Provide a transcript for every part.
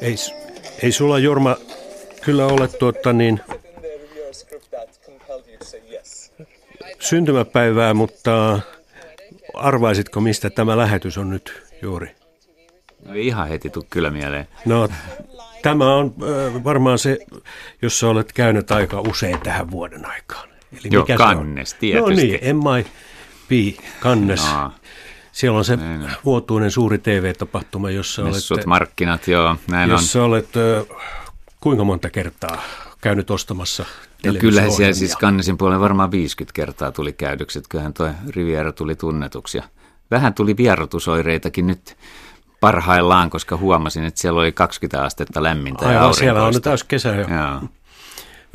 Ei, ei sulla Jorma kyllä ole tuota niin syntymäpäivää, mutta arvaisitko mistä tämä lähetys on nyt juuri? No ihan heti tuu kyllä mieleen. No tämä on äh, varmaan se, jos sä olet käynyt aika usein tähän vuoden aikaan. Eli Joo, mikä kannes, tietysti. No niin, Emma Pi, kannes. No. Siellä on se niin. vuotuinen suuri TV-tapahtuma, jossa Messut, olet... markkinat, joo, näin jossa on. olet kuinka monta kertaa käynyt ostamassa No kyllähän siellä siis Kannesin puolella varmaan 50 kertaa tuli käydyksi, että kyllähän tuo Riviera tuli tunnetuksi. Ja vähän tuli vierotusoireitakin nyt parhaillaan, koska huomasin, että siellä oli 20 astetta lämmintä Aivan, ja siellä on taas kesä jo. Joo.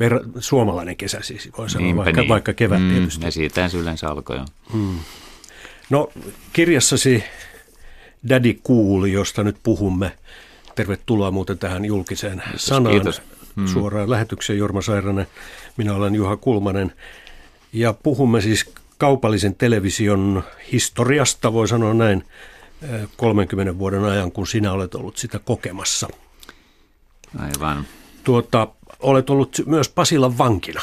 Ver- suomalainen kesä siis, voi sanoa, Niinpä vaikka, niin. vaikka kevät mm, tietysti. Ja siitä yleensä alkoi jo. Hmm. No kirjassasi Daddy Cool, josta nyt puhumme. Tervetuloa muuten tähän julkiseen kiitos, sanaan. Kiitos. Hmm. Suoraan lähetykseen Jorma Sairanen. Minä olen Juha Kulmanen. Ja puhumme siis kaupallisen television historiasta, voi sanoa näin, 30 vuoden ajan, kun sinä olet ollut sitä kokemassa. Aivan. Tuota, olet ollut myös Pasilan vankina.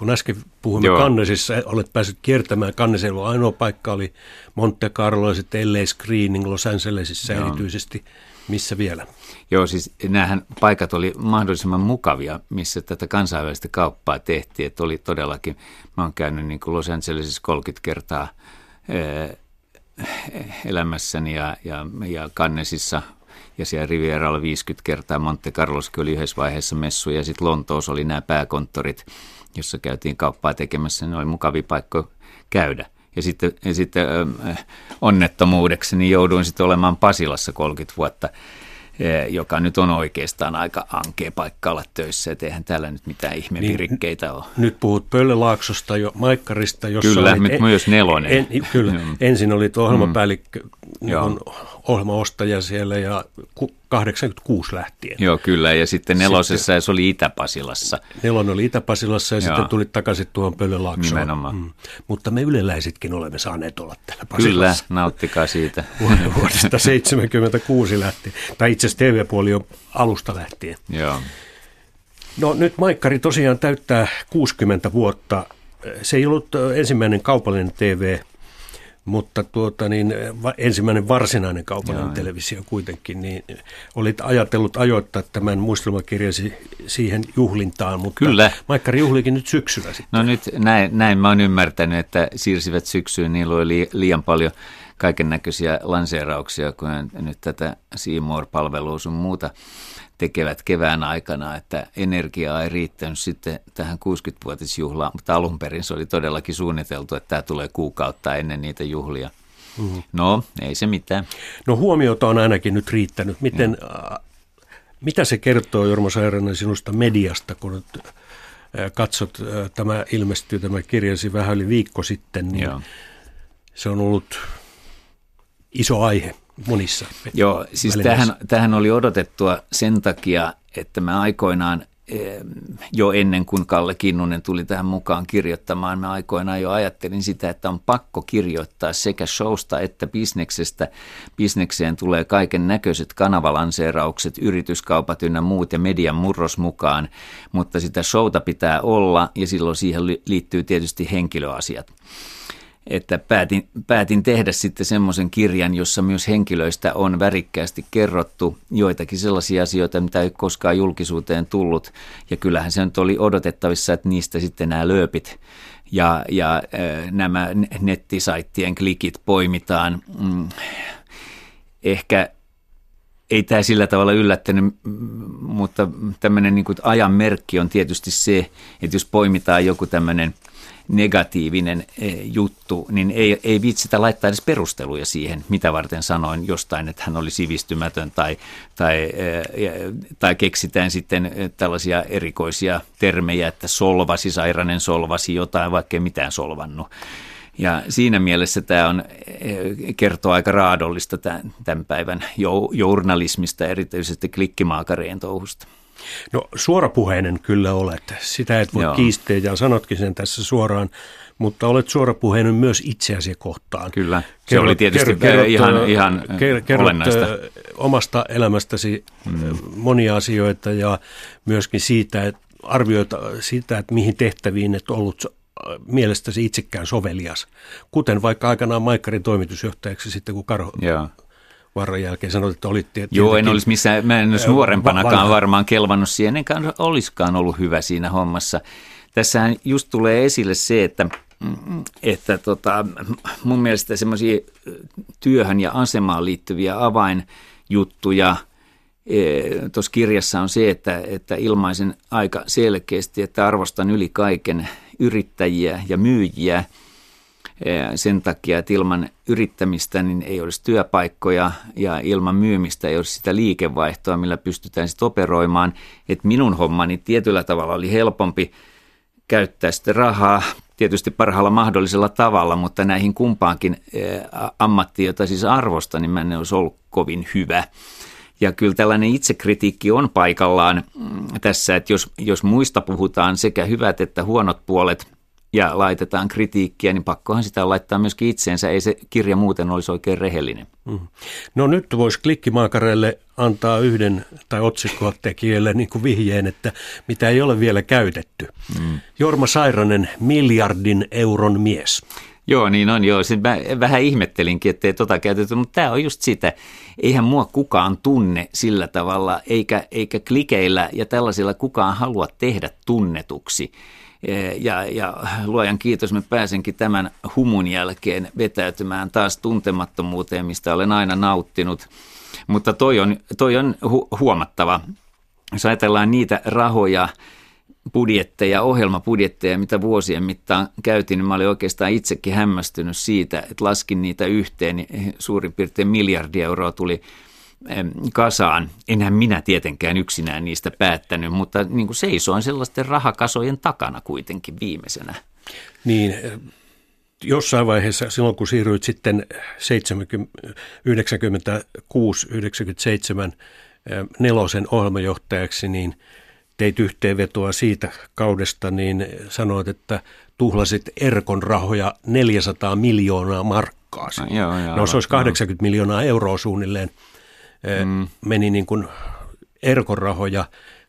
Kun äsken puhuimme Joo. Kannesissa, olet päässyt kiertämään. Kannesella ainoa paikka oli Monte Carlo ja sitten LA Screening Los Angelesissa Joo. erityisesti. Missä vielä? Joo, siis nämähän paikat oli mahdollisimman mukavia, missä tätä kansainvälistä kauppaa tehtiin. Että oli todellakin, mä oon käynyt niin kuin Los Angelesissa 30 kertaa eh, elämässäni ja, ja, ja Kannesissa ja siellä Rivieralla 50 kertaa. Monte Carloskin oli yhdessä vaiheessa messu ja sitten Lontoossa oli nämä pääkonttorit, jossa käytiin kauppaa tekemässä. Ne oli mukavia paikkoja käydä. Ja sitten, ja sitten onnettomuudekseni jouduin sitten olemaan Pasilassa 30 vuotta joka nyt on oikeastaan aika ankea paikka olla töissä, et eihän täällä nyt mitään ihmevirikkeitä niin, ole. Nyt puhut Pöllelaaksosta jo, Maikkarista, jossa Kyllä, olit, en, myös nelonen. En, kyllä, mm. ensin olit ohjelmapäällikkö, mm. on ohjelmaostaja siellä ja 86 lähtien. Joo, kyllä, ja sitten nelosessa sitten, se oli Itä-Pasilassa. Nelonen oli Itä-Pasilassa ja Joo. sitten tulit takaisin tuohon Pöllölaaksoon. Nimenomaan. Mm. Mutta me yleläisetkin olemme saaneet olla täällä Pasilassa. Kyllä, nauttikaa siitä. Vuodesta 76 lähtien, tai itse asiassa TV-puoli on alusta lähtien. Joo. No nyt Maikkari tosiaan täyttää 60 vuotta. Se ei ollut ensimmäinen kaupallinen TV mutta tuota, niin, ensimmäinen varsinainen kaupallinen Joo. televisio kuitenkin, niin olit ajatellut ajoittaa tämän muistelmakirjasi siihen juhlintaan, mutta Kyllä. Maikkari juhlikin nyt syksyllä sitten. No nyt näin, näin mä oon ymmärtänyt, että siirsivät syksyyn, niillä oli liian paljon kaiken näköisiä lanseerauksia, kun nyt tätä Seymour-palvelua sun muuta tekevät kevään aikana, että energiaa ei riittänyt sitten tähän 60-vuotisjuhlaan, mutta alun perin se oli todellakin suunniteltu, että tämä tulee kuukautta ennen niitä juhlia. Mm. No, ei se mitään. No huomiota on ainakin nyt riittänyt. Miten, äh, mitä se kertoo Jorma Sairanen sinusta mediasta, kun nyt äh, katsot, äh, tämä ilmestyy tämä kirjasi vähän yli viikko sitten, niin Joo. se on ollut iso aihe monissa. Joo, siis tähän, tähän oli odotettua sen takia, että mä aikoinaan jo ennen kuin Kalle Kinnunen tuli tähän mukaan kirjoittamaan, mä aikoinaan jo ajattelin sitä, että on pakko kirjoittaa sekä showsta että bisneksestä. Bisnekseen tulee kaiken näköiset kanavalanseeraukset, yrityskaupat ynnä muut ja median murros mukaan, mutta sitä showta pitää olla ja silloin siihen liittyy tietysti henkilöasiat että päätin, päätin tehdä sitten semmoisen kirjan, jossa myös henkilöistä on värikkäästi kerrottu joitakin sellaisia asioita, mitä ei koskaan julkisuuteen tullut. Ja kyllähän se nyt oli odotettavissa, että niistä sitten nämä lööpit ja, ja nämä nettisaittien klikit poimitaan. Mm, ehkä ei tämä sillä tavalla yllättänyt, mutta tämmöinen niin ajan merkki on tietysti se, että jos poimitaan joku tämmöinen – negatiivinen eh, juttu, niin ei, ei viitsitä laittaa edes perusteluja siihen, mitä varten sanoin jostain, että hän oli sivistymätön tai, tai, eh, tai keksitään sitten eh, tällaisia erikoisia termejä, että solvasi, sairainen solvasi jotain, vaikka ei mitään solvannut. Ja siinä mielessä tämä on, kertoo aika raadollista tämän, tämän päivän journalismista, erityisesti klikkimaakareen touhusta. No suorapuheinen kyllä olet. Sitä et voi Joo. kiistää ja sanotkin sen tässä suoraan. mutta olet suorapuheinen myös itseäsi kohtaan. Kyllä, se kerrot, oli tietysti kerrot, ihan, ihan kerrot, olennaista. omasta elämästäsi mm. monia asioita ja myöskin siitä, että arvioita sitä, että mihin tehtäviin et ollut mielestäsi itsekään sovelias. Kuten vaikka aikanaan Maikkarin toimitusjohtajaksi sitten, kun Karho. Varran jälkeen sanoit, että olit tietenkin... Joo, en olisi missään, mä en olisi nuorempanakaan vanha. varmaan kelvannut siihen, enkä olisikaan ollut hyvä siinä hommassa. Tässähän just tulee esille se, että että tota, mun mielestä semmoisia työhön ja asemaan liittyviä avainjuttuja e, tuossa kirjassa on se, että, että ilmaisen aika selkeästi, että arvostan yli kaiken yrittäjiä ja myyjiä sen takia, että ilman yrittämistä niin ei olisi työpaikkoja ja ilman myymistä ei olisi sitä liikevaihtoa, millä pystytään sitten operoimaan. Että minun hommani tietyllä tavalla oli helpompi käyttää sitten rahaa tietysti parhaalla mahdollisella tavalla, mutta näihin kumpaankin ammattiin, jota siis arvosta, niin mä en olisi ollut kovin hyvä. Ja kyllä tällainen itsekritiikki on paikallaan mm, tässä, että jos, jos muista puhutaan sekä hyvät että huonot puolet – ja laitetaan kritiikkiä, niin pakkohan sitä laittaa myöskin itseensä. Ei se kirja muuten olisi oikein rehellinen. Mm. No nyt voisi klikkimaakareille antaa yhden tai otsikkotekijöille niin kuin vihjeen, että mitä ei ole vielä käytetty. Mm. Jorma Sairanen, miljardin euron mies. Joo, niin on joo. Sitten mä vähän ihmettelinkin, että ei tota käytetty, mutta tämä on just sitä. Eihän mua kukaan tunne sillä tavalla, eikä, eikä klikeillä ja tällaisilla kukaan halua tehdä tunnetuksi. Ja, ja luojan kiitos, mä pääsenkin tämän humun jälkeen vetäytymään taas tuntemattomuuteen, mistä olen aina nauttinut. Mutta toi on, toi on hu- huomattava. Jos ajatellaan niitä rahoja, budjetteja, ohjelmapudjetteja, mitä vuosien mittaan käytin, niin mä olin oikeastaan itsekin hämmästynyt siitä, että laskin niitä yhteen, niin suurin piirtein miljardi euroa tuli kasaan. Enhän minä tietenkään yksinään niistä päättänyt, mutta niin kuin seisoin sellaisten rahakasojen takana kuitenkin viimeisenä. Niin, jossain vaiheessa, silloin kun siirryit sitten 96-97 nelosen ohjelmajohtajaksi, niin teit yhteenvetoa siitä kaudesta, niin sanoit, että tuhlasit Erkon rahoja 400 miljoonaa markkaa. No, joo, joo, no se olisi 80 joo. miljoonaa euroa suunnilleen mm. meni niin kuin Erkon rahoja,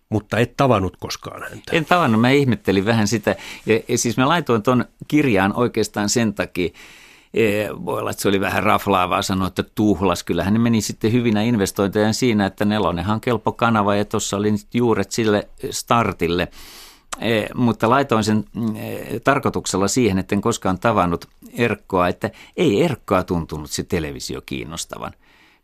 mutta et tavannut koskaan häntä. En tavannut, mä ihmettelin vähän sitä. Ja, ja siis mä laitoin tuon kirjaan oikeastaan sen takia, e, voi olla, että se oli vähän raflaavaa sanoa, että tuhlas. Kyllähän ne meni sitten hyvinä investointeja siinä, että nelonenhan on kelpo kanava ja tuossa oli nyt juuret sille startille. E, mutta laitoin sen e, tarkoituksella siihen, että en koskaan tavannut Erkkoa, että ei Erkkoa tuntunut se televisio kiinnostavan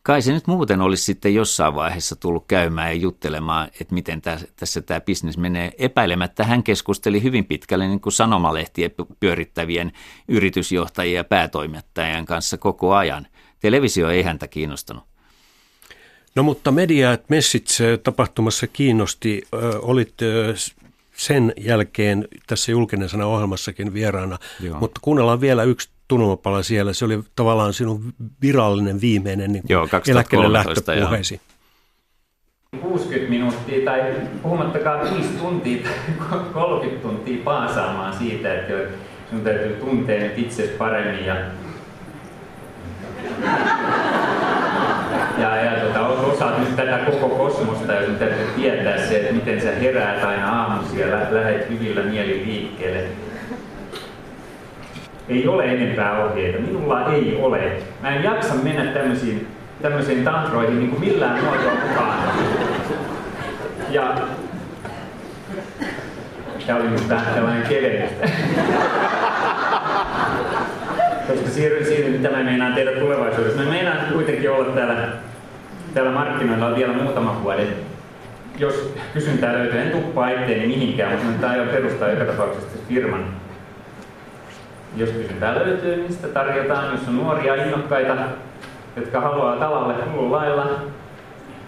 kai se nyt muuten olisi sitten jossain vaiheessa tullut käymään ja juttelemaan, että miten tässä tämä bisnes menee. Epäilemättä hän keskusteli hyvin pitkälle niin kuin sanomalehtien pyörittävien yritysjohtajien ja päätoimittajien kanssa koko ajan. Televisio ei häntä kiinnostanut. No mutta media message tapahtumassa kiinnosti. Olit sen jälkeen tässä julkinen sana ohjelmassakin vieraana, Joo. mutta kuunnellaan vielä yksi tunnelmapala siellä. Se oli tavallaan sinun virallinen viimeinen niin Joo, eläkkeelle lähtöpuheesi. 60 minuuttia tai puhumattakaan 5 tuntia tai 30 tuntia paasaamaan siitä, että sinun täytyy tuntea nyt itse paremmin ja, ja, ja tota, osaat nyt tätä koko kosmosta ja sinun täytyy tietää se, että miten sä heräät aina aamusi ja lähdet hyvillä mieli liikkeelle ei ole enempää ohjeita. Minulla ei ole. Mä en jaksa mennä tämmöisiin, tämmöisiin tantroihin niin kuin millään muotoa mukaan. Ja Tämä oli nyt vähän tällainen kevennys. Koska siirryn siihen, mitä mä meinaan tehdä tulevaisuudessa. Mä meinaan kuitenkin olla täällä, täällä markkinoilla vielä muutama vuoden. Jos kysyntää löytyy, en tuppaa itteeni mihinkään, mutta tämä aion perustaa joka tapauksessa firman jos kysyntää löytyy, niin sitä tarjotaan. Jos on nuoria innokkaita, jotka haluaa talalle hullun lailla,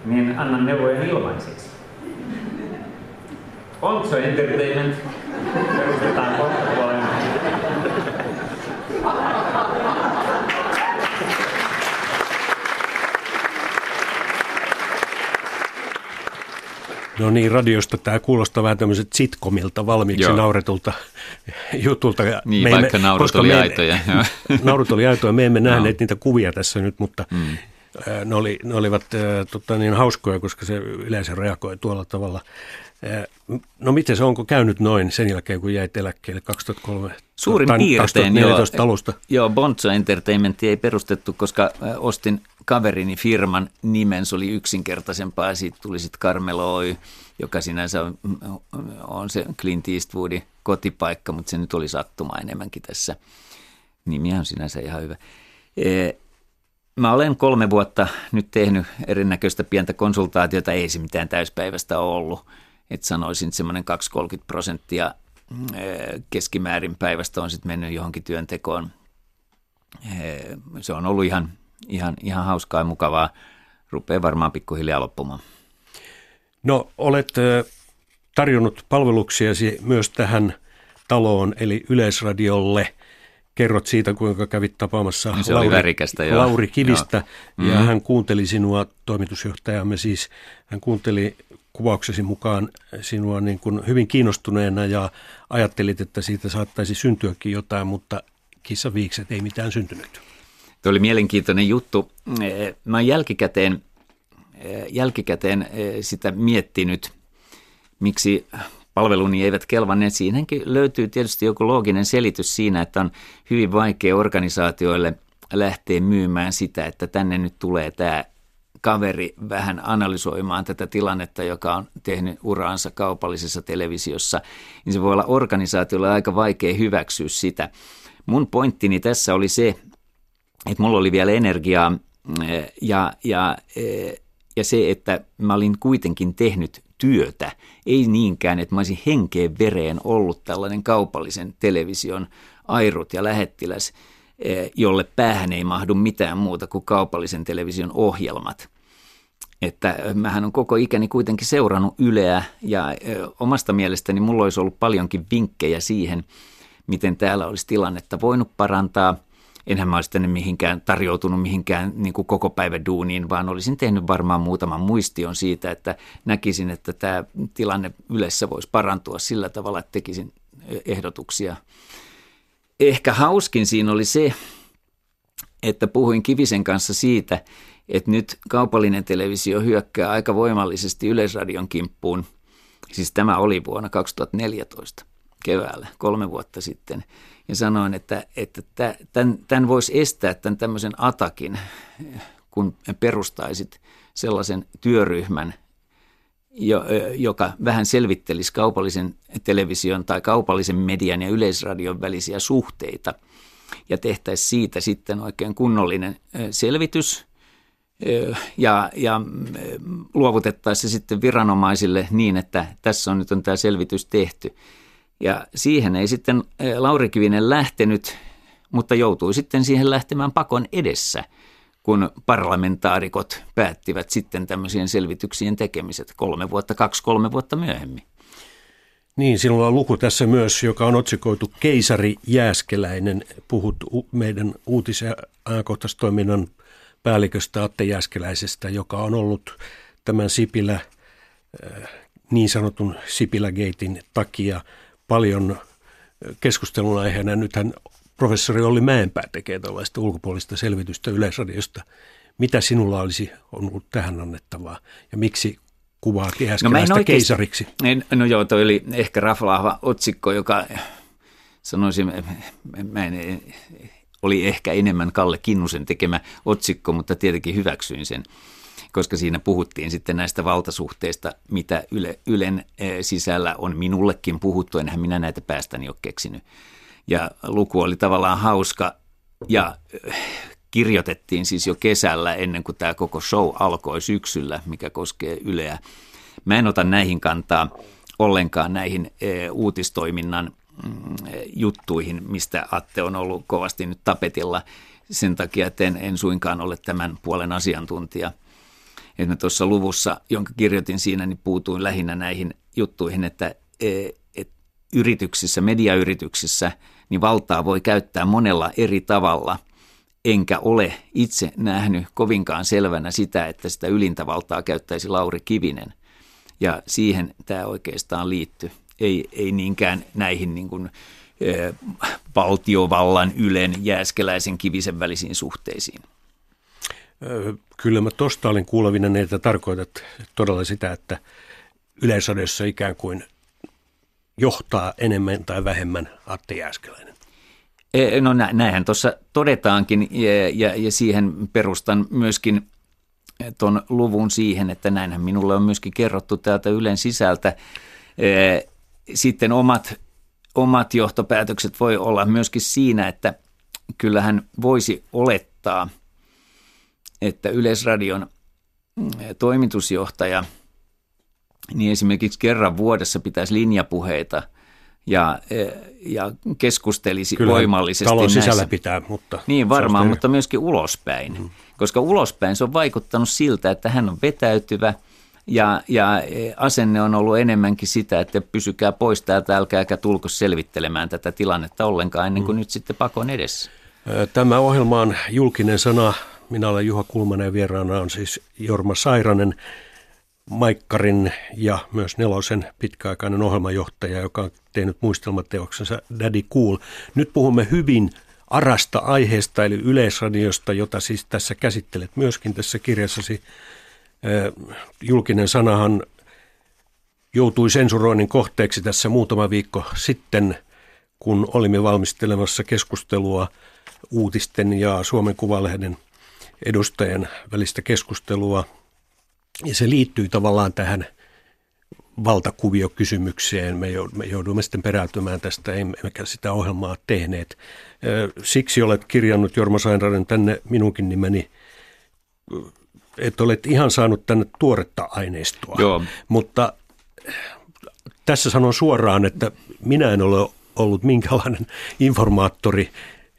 niin annan neuvojen ilmaiseksi. Onko Entertainment perustetaan kohta No niin, radiosta tämä kuulostaa vähän tämmöiset sitkomilta valmiiksi Joo. nauretulta jutulta. Niin, me vaikka emme, naurut oli aitoja. naurut oli aitoja, me emme nähneet no. niitä kuvia tässä nyt, mutta mm. ne, oli, ne olivat äh, tota, niin hauskoja, koska se yleensä reagoi tuolla tavalla. No miten se onko käynyt noin sen jälkeen, kun jäit eläkkeelle 2003? Suurin piirtein, joo. Alusta. Joo, Bonzo Entertainment ei perustettu, koska ostin kaverini firman nimen, se oli yksinkertaisempaa siitä tuli sitten Carmelo Oy, joka sinänsä on, on se Clint Eastwoodin kotipaikka, mutta se nyt oli sattuma enemmänkin tässä. Nimi on sinänsä ihan hyvä. E, mä olen kolme vuotta nyt tehnyt erinäköistä pientä konsultaatiota, ei se mitään täyspäivästä ollut. Että sanoisin, että semmoinen 2-30 prosenttia e, keskimäärin päivästä on sitten mennyt johonkin työntekoon. E, se on ollut ihan ihan, ihan hauskaa ja mukavaa. Rupeaa varmaan pikkuhiljaa loppumaan. No olet tarjonnut palveluksiasi myös tähän taloon, eli Yleisradiolle. Kerrot siitä, kuinka kävit tapaamassa se Lauri, värikästä, joo. Lauri Kivistä, joo. ja mm-hmm. hän kuunteli sinua, toimitusjohtajamme siis, hän kuunteli kuvauksesi mukaan sinua niin kuin hyvin kiinnostuneena ja ajattelit, että siitä saattaisi syntyäkin jotain, mutta kissaviikset ei mitään syntynyt. Tuo oli mielenkiintoinen juttu. Mä oon jälkikäteen, jälkikäteen sitä miettinyt, miksi palveluni eivät kelvanneet. Siinäkin löytyy tietysti joku looginen selitys siinä, että on hyvin vaikea organisaatioille lähteä myymään sitä, että tänne nyt tulee tämä kaveri vähän analysoimaan tätä tilannetta, joka on tehnyt uraansa kaupallisessa televisiossa, niin se voi olla organisaatiolle aika vaikea hyväksyä sitä. Mun pointtini tässä oli se, että mulla oli vielä energiaa eh, ja, ja, eh, ja se, että mä olin kuitenkin tehnyt työtä, ei niinkään, että mä olisin henkeen vereen ollut tällainen kaupallisen television airut ja lähettiläs, eh, jolle päähän ei mahdu mitään muuta kuin kaupallisen television ohjelmat. Että mähän on koko ikäni kuitenkin seurannut Yleä ja omasta mielestäni mulla olisi ollut paljonkin vinkkejä siihen, miten täällä olisi tilannetta voinut parantaa – enhän mä olisi tänne mihinkään tarjoutunut mihinkään niin kuin koko päivä duuniin, vaan olisin tehnyt varmaan muutaman muistion siitä, että näkisin, että tämä tilanne yleensä voisi parantua sillä tavalla, että tekisin ehdotuksia. Ehkä hauskin siinä oli se, että puhuin Kivisen kanssa siitä, että nyt kaupallinen televisio hyökkää aika voimallisesti Yleisradion kimppuun. Siis tämä oli vuonna 2014 keväällä, kolme vuotta sitten ja sanoin, että, että tämän, tämän voisi estää tämän tämmöisen atakin, kun perustaisit sellaisen työryhmän, joka vähän selvittelisi kaupallisen television tai kaupallisen median ja yleisradion välisiä suhteita ja tehtäisiin siitä sitten oikein kunnollinen selvitys ja, ja luovutettaisiin se sitten viranomaisille niin, että tässä on nyt on tämä selvitys tehty. Ja siihen ei sitten eh, Lauri Kivinen lähtenyt, mutta joutui sitten siihen lähtemään pakon edessä, kun parlamentaarikot päättivät sitten tämmöisien selvityksien tekemiset kolme vuotta, kaksi kolme vuotta myöhemmin. Niin, sinulla on luku tässä myös, joka on otsikoitu Keisari Jääskeläinen. Puhut meidän uutis- ja ajankohtaistoiminnan päälliköstä Atte Jääskeläisestä, joka on ollut tämän Sipilä, niin sanotun Sipilä-geitin takia paljon keskustelun aiheena. Nythän professori Olli Mäenpää tekee tällaista ulkopuolista selvitystä Yleisradiosta. Mitä sinulla olisi ollut tähän annettavaa ja miksi kuvaat äskeläistä no keisariksi? En, no joo, toi oli ehkä raflaava otsikko, joka sanoisin, mä en, oli ehkä enemmän Kalle Kinnusen tekemä otsikko, mutta tietenkin hyväksyin sen koska siinä puhuttiin sitten näistä valtasuhteista, mitä Yle, Ylen eh, sisällä on minullekin puhuttu, enhän minä näitä päästäni ole keksinyt. Ja luku oli tavallaan hauska ja eh, kirjoitettiin siis jo kesällä ennen kuin tämä koko show alkoi syksyllä, mikä koskee Yleä. Mä en ota näihin kantaa ollenkaan näihin e, uutistoiminnan mm, juttuihin, mistä Atte on ollut kovasti nyt tapetilla sen takia, että en, en suinkaan ole tämän puolen asiantuntija – että tuossa luvussa, jonka kirjoitin siinä, niin puutuin lähinnä näihin juttuihin, että e, et yrityksissä, mediayrityksissä, niin valtaa voi käyttää monella eri tavalla, enkä ole itse nähnyt kovinkaan selvänä sitä, että sitä ylintä valtaa käyttäisi Lauri Kivinen. Ja siihen tämä oikeastaan liittyy. Ei, ei niinkään näihin niin kuin, e, valtiovallan, Ylen, Jääskeläisen, Kivisen välisiin suhteisiin. Kyllä mä tuosta olin kuulevina, että tarkoitat todella sitä, että yleisradiossa ikään kuin johtaa enemmän tai vähemmän Atte Jääskeläinen. E, no näinhän tuossa todetaankin ja, ja, ja siihen perustan myöskin tuon luvun siihen, että näinhän minulle on myöskin kerrottu täältä Ylen sisältä. E, sitten omat, omat johtopäätökset voi olla myöskin siinä, että kyllähän voisi olettaa, että Yleisradion mm, toimitusjohtaja – niin esimerkiksi kerran vuodessa pitäisi linjapuheita ja, e, ja keskustelisi Kyllä, voimallisesti talon näissä. sisällä pitää, mutta... Niin varmaan, mutta myöskin ulospäin. Mm. Koska ulospäin se on vaikuttanut siltä, että hän on vetäytyvä ja, ja e, asenne on ollut enemmänkin sitä, että pysykää pois täältä, älkääkä tulko selvittelemään tätä tilannetta ollenkaan ennen kuin mm. nyt sitten pakon edessä. Tämä ohjelma on julkinen sana. Minä olen Juha Kulmanen ja vieraana on siis Jorma Sairanen. Maikkarin ja myös Nelosen pitkäaikainen ohjelmajohtaja, joka on tehnyt muistelmateoksensa Daddy Cool. Nyt puhumme hyvin arasta aiheesta, eli yleisradiosta, jota siis tässä käsittelet myöskin tässä kirjassasi. Julkinen sanahan joutui sensuroinnin kohteeksi tässä muutama viikko sitten, kun olimme valmistelemassa keskustelua uutisten ja Suomen Kuvalehden edustajien välistä keskustelua – ja se liittyy tavallaan tähän valtakuviokysymykseen. Me joudumme sitten peräytymään tästä, emmekä sitä ohjelmaa tehneet. Siksi olet kirjannut Jorma Sainraden tänne minunkin nimeni, että olet ihan saanut tänne tuoretta aineistoa. Joo. Mutta tässä sanon suoraan, että minä en ole ollut minkälainen informaattori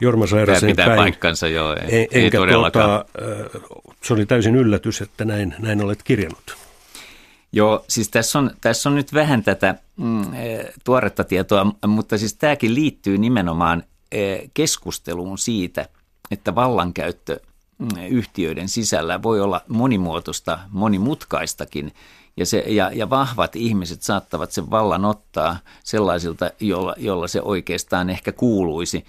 Jorma Sairasen pitää päin. paikkansa, joo, ei, en, ei todellakaan. Tuota, se oli täysin yllätys, että näin, näin olet kirjannut. Joo, siis tässä on, tässä on nyt vähän tätä mm, e, tuoretta tietoa, mutta siis tämäkin liittyy nimenomaan e, keskusteluun siitä, että vallankäyttö mm, yhtiöiden sisällä voi olla monimuotoista, monimutkaistakin, ja, se, ja, ja vahvat ihmiset saattavat sen vallan ottaa sellaisilta, jolla, jolla se oikeastaan ehkä kuuluisi.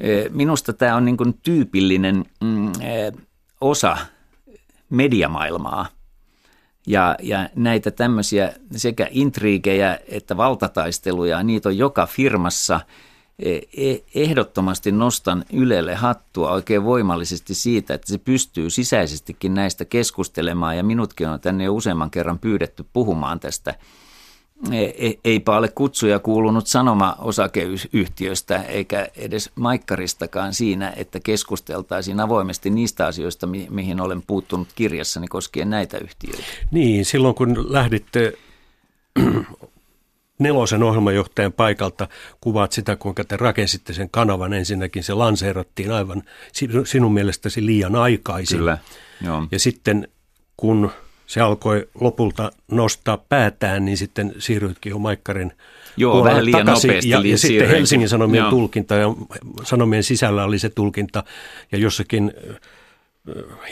E, minusta tämä on niin kuin tyypillinen mm, osa mediamaailmaa. Ja, ja näitä tämmöisiä sekä intriigejä että valtataisteluja, niitä on joka firmassa. E, e, ehdottomasti nostan Ylelle hattua oikein voimallisesti siitä, että se pystyy sisäisestikin näistä keskustelemaan ja minutkin on tänne jo useamman kerran pyydetty puhumaan tästä – eipä ole kutsuja kuulunut sanoma-osakeyhtiöstä eikä edes Maikkaristakaan siinä, että keskusteltaisiin avoimesti niistä asioista, mihin olen puuttunut kirjassani koskien näitä yhtiöitä. Niin, silloin kun lähditte nelosen ohjelmajohtajan paikalta kuvaat sitä, kuinka te rakensitte sen kanavan. Ensinnäkin se lanseerattiin aivan sinun mielestäsi liian aikaisin. Kyllä, joo. Ja sitten kun se alkoi lopulta nostaa päätään, niin sitten siirryitkin jo Maikkarin Joo, vähän liian takaisin. nopeasti. Ja, ja sitten Helsingin Sanomien Joo. tulkinta ja Sanomien sisällä oli se tulkinta ja jossakin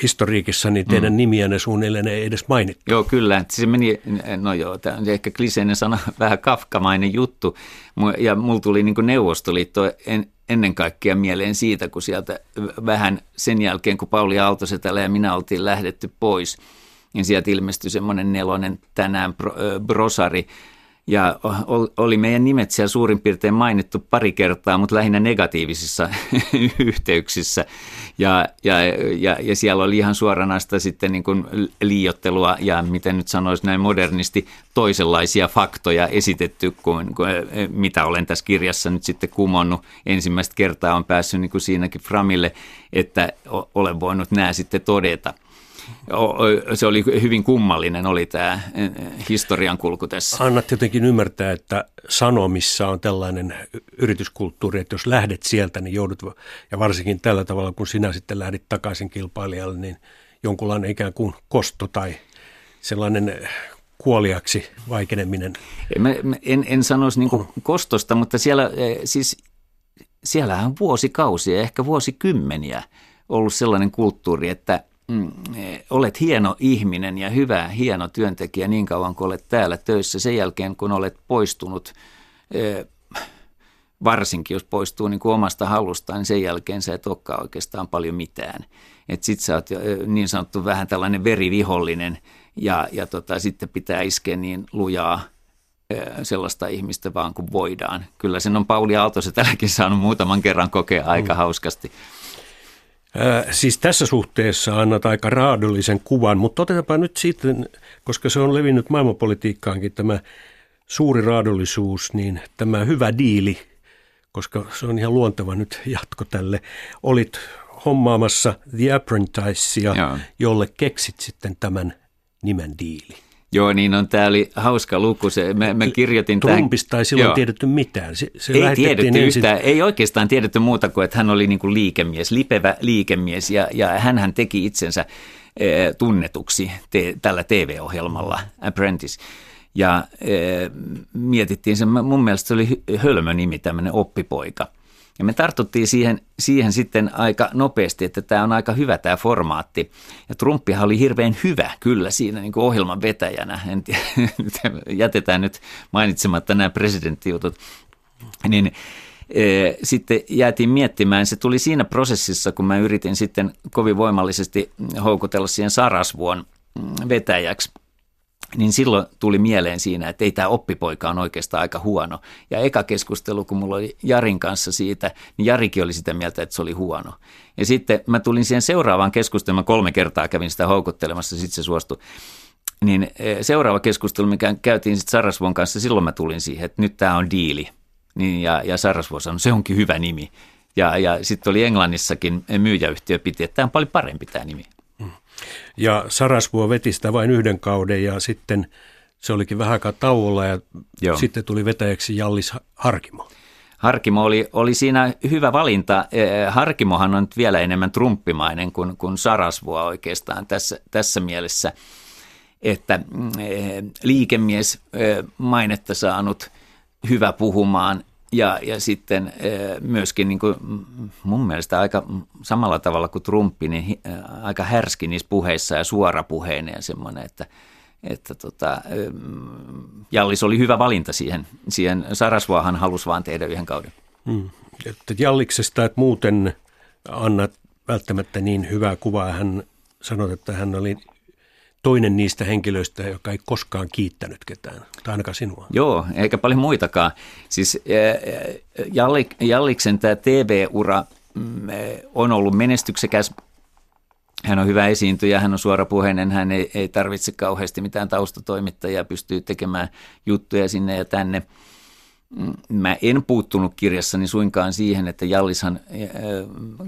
historiikissa, niin teidän mm. nimiänne suunnilleen ei edes mainittu. Joo, kyllä. Se meni, no joo, tämä on ehkä kliseinen sana, vähän kafkamainen juttu. Ja mulla tuli niin Neuvostoliitto en, ennen kaikkea mieleen siitä, kun sieltä vähän sen jälkeen, kun Pauli Aaltosetälä ja minä oltiin lähdetty pois – niin sieltä ilmestyi semmoinen nelonen tänään brosari, ja oli meidän nimet siellä suurin piirtein mainittu pari kertaa, mutta lähinnä negatiivisissa yhteyksissä. Ja, ja, ja, ja siellä oli ihan suoranaista sitten niin kuin liiottelua ja miten nyt sanoisi näin modernisti, toisenlaisia faktoja esitetty kuin, kuin mitä olen tässä kirjassa nyt sitten kumonnut. Ensimmäistä kertaa on päässyt niin kuin siinäkin Framille, että olen voinut nämä sitten todeta – se oli hyvin kummallinen, oli tämä historian kulku tässä. Annat jotenkin ymmärtää, että sanomissa on tällainen yrityskulttuuri, että jos lähdet sieltä, niin joudut, ja varsinkin tällä tavalla, kun sinä sitten lähdit takaisin kilpailijalle, niin jonkunlainen ikään kuin kosto tai sellainen kuoliaksi vaikeneminen. En, en, en sanoisi niin kostosta, mutta siellä siis siellähän on vuosikausia, ehkä vuosikymmeniä ollut sellainen kulttuuri, että mm, olet hieno ihminen ja hyvä, hieno työntekijä niin kauan kuin olet täällä töissä. Sen jälkeen kun olet poistunut, varsinkin jos poistuu niin kuin omasta halustaan, niin sen jälkeen sä et olekaan oikeastaan paljon mitään. Että sit sä oot niin sanottu vähän tällainen verivihollinen ja, ja tota, sitten pitää iskeä niin lujaa – sellaista ihmistä vaan kuin voidaan. Kyllä sen on Pauli Aaltosen tälläkin saanut muutaman kerran kokea aika mm. hauskasti. Siis tässä suhteessa annat aika raadollisen kuvan, mutta otetaanpa nyt sitten, koska se on levinnyt maailmanpolitiikkaankin tämä suuri raadollisuus, niin tämä hyvä diili, koska se on ihan luonteva nyt jatko tälle. Olit hommaamassa The Apprenticea, jolle keksit sitten tämän nimen diili. Joo, niin on. Tämä oli hauska luku. Se, mä, mä kirjoitin Trumpista ei silloin joo. tiedetty mitään. Se, se ei tiedetty ensin... yhtään. Ei oikeastaan tiedetty muuta kuin, että hän oli niin kuin liikemies, lipevä liikemies. Ja, ja hän teki itsensä e, tunnetuksi te, tällä TV-ohjelmalla Apprentice. Ja e, mietittiin se, mun mielestä se oli hölmö nimi, tämmöinen oppipoika – ja me tartuttiin siihen, siihen sitten aika nopeasti, että tämä on aika hyvä tämä formaatti. Ja Trumpihan oli hirveän hyvä kyllä siinä niin kuin ohjelman vetäjänä. En tiedä, jätetään nyt mainitsematta nämä presidenttijutut. Niin e, sitten jäätiin miettimään, se tuli siinä prosessissa, kun mä yritin sitten kovin voimallisesti houkutella siihen Sarasvuon vetäjäksi – niin silloin tuli mieleen siinä, että ei tämä oppipoika on oikeastaan aika huono. Ja eka keskustelu, kun mulla oli Jarin kanssa siitä, niin Jarikin oli sitä mieltä, että se oli huono. Ja sitten mä tulin siihen seuraavaan keskusteluun, kolme kertaa kävin sitä houkuttelemassa, sitten se suostui. Niin e, seuraava keskustelu, mikä käytiin sitten Sarasvon kanssa, silloin mä tulin siihen, että nyt tämä on diili. Niin, ja, ja Sarasvo sanoi, se onkin hyvä nimi. Ja, ja sitten oli Englannissakin myyjäyhtiö piti, että tämä on paljon parempi tämä nimi. Ja Sarasvuo veti sitä vain yhden kauden ja sitten se olikin vähän aikaa tauolla ja Joo. sitten tuli vetäjäksi Jallis Harkimo. Harkimo oli, oli siinä hyvä valinta. Eh, Harkimohan on nyt vielä enemmän trumppimainen kuin, kuin Sarasvuo oikeastaan tässä, tässä mielessä, että eh, liikemies eh, mainetta saanut, hyvä puhumaan ja, ja sitten myöskin niin kuin mun mielestä aika samalla tavalla kuin Trumpi, niin aika härski niissä puheissa ja suorapuheinen ja semmoinen, että, että tota, Jallis oli hyvä valinta siihen. siihen Sarasvuahan halusi vaan tehdä yhden kauden. Hmm. Että Jalliksesta et muuten anna välttämättä niin hyvää kuvaa. Hän sanoi, että hän oli toinen niistä henkilöistä, joka ei koskaan kiittänyt ketään, tai ainakaan sinua. Joo, eikä paljon muitakaan. Siis Jalliksen tämä TV-ura mm, on ollut menestyksekäs. Hän on hyvä esiintyjä, hän on suorapuheinen, hän ei, ei tarvitse kauheasti mitään taustatoimittajia, pystyy tekemään juttuja sinne ja tänne. Mm, mä en puuttunut kirjassani suinkaan siihen, että Jallishan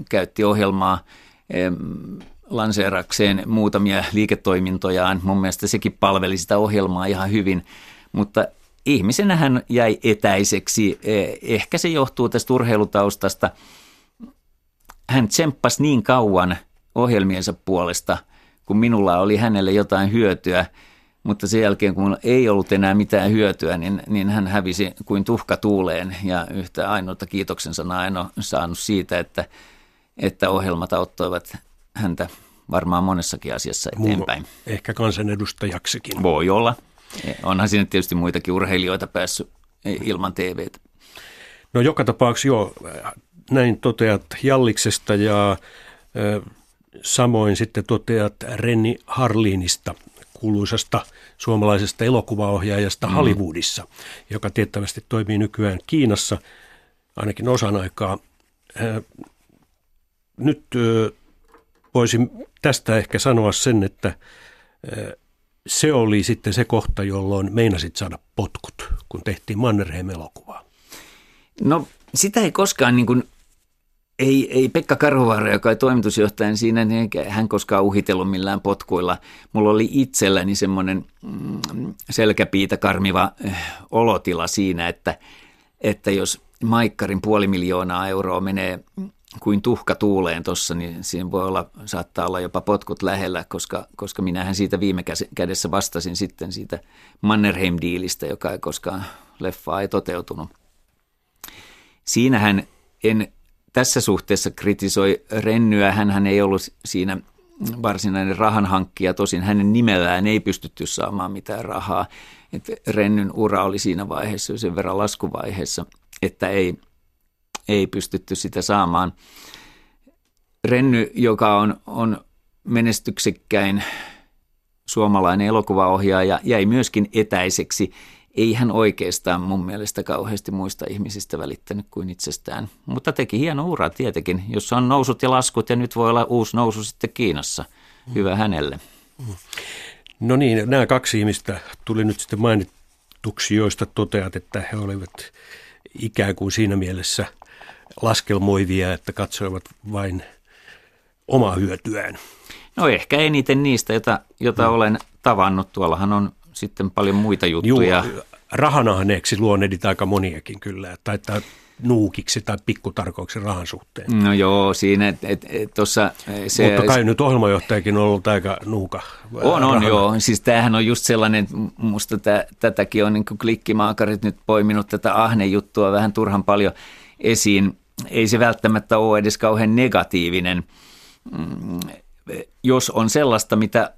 käytti ohjelmaa lanseerakseen muutamia liiketoimintojaan. Mun mielestä sekin palveli sitä ohjelmaa ihan hyvin, mutta ihmisenä hän jäi etäiseksi. E, ehkä se johtuu tästä urheilutaustasta. Hän tsemppasi niin kauan ohjelmiensa puolesta, kun minulla oli hänelle jotain hyötyä, mutta sen jälkeen, kun ei ollut enää mitään hyötyä, niin, niin hän hävisi kuin tuhka tuuleen ja yhtä ainoata kiitoksen sanaa en ole saanut siitä, että, että ohjelmat auttoivat häntä varmaan monessakin asiassa eteenpäin. Muu, ehkä kansanedustajaksikin. Voi olla. Onhan siinä tietysti muitakin urheilijoita päässyt ilman TVtä. No joka tapauksessa joo, näin toteat Jalliksesta ja äh, samoin sitten toteat Renni Harliinista, kuuluisasta suomalaisesta elokuvaohjaajasta mm. Hollywoodissa, joka tiettävästi toimii nykyään Kiinassa ainakin osan aikaa. Äh, nyt äh, voisin tästä ehkä sanoa sen, että se oli sitten se kohta, jolloin meinasit saada potkut, kun tehtiin Mannerheim-elokuvaa. No sitä ei koskaan niin kuin, ei, ei Pekka Karhuvaara, joka oli toimitusjohtajan siinä, niin hän koskaan uhitellut millään potkuilla. Mulla oli itselläni semmoinen mm, selkäpiitä karmiva olotila siinä, että, että jos Maikkarin puoli miljoonaa euroa menee kuin tuhka tuuleen tuossa, niin siinä voi olla, saattaa olla jopa potkut lähellä, koska, koska minähän siitä viime kädessä vastasin sitten siitä Mannerheim-diilistä, joka ei koskaan leffaa ei toteutunut. Siinähän en tässä suhteessa kritisoi Rennyä, hän ei ollut siinä varsinainen rahanhankkija, tosin hänen nimellään ei pystytty saamaan mitään rahaa. Et Rennyn ura oli siinä vaiheessa sen verran laskuvaiheessa, että ei, ei pystytty sitä saamaan. Renny, joka on, on menestyksekkäin suomalainen elokuvaohjaaja, jäi myöskin etäiseksi. Ei hän oikeastaan mun mielestä kauheasti muista ihmisistä välittänyt kuin itsestään, mutta teki hieno ura tietenkin, jossa on nousut ja laskut ja nyt voi olla uusi nousu sitten Kiinassa. Hyvä hänelle. No niin, nämä kaksi ihmistä tuli nyt sitten mainituksi, joista toteat, että he olivat ikään kuin siinä mielessä laskelmoivia, että katsoivat vain omaa hyötyään. No ehkä eniten niistä, jota, jota mm. olen tavannut. Tuollahan on sitten paljon muita juttuja. Juu, rahanahneeksi luonnedit aika moniakin kyllä, tai, tai nuukiksi tai pikkutarkoiksi rahan suhteen. No joo, siinä et, et, et tossa, se, Mutta kai nyt ohjelmajohtajakin on ollut aika nuuka. On, on joo. Siis tämähän on just sellainen, musta tä, tätäkin on niin klikkimaakarit nyt poiminut tätä ahnejuttua vähän turhan paljon esiin. Ei se välttämättä ole edes kauhean negatiivinen mm, jos on sellaista, mitä,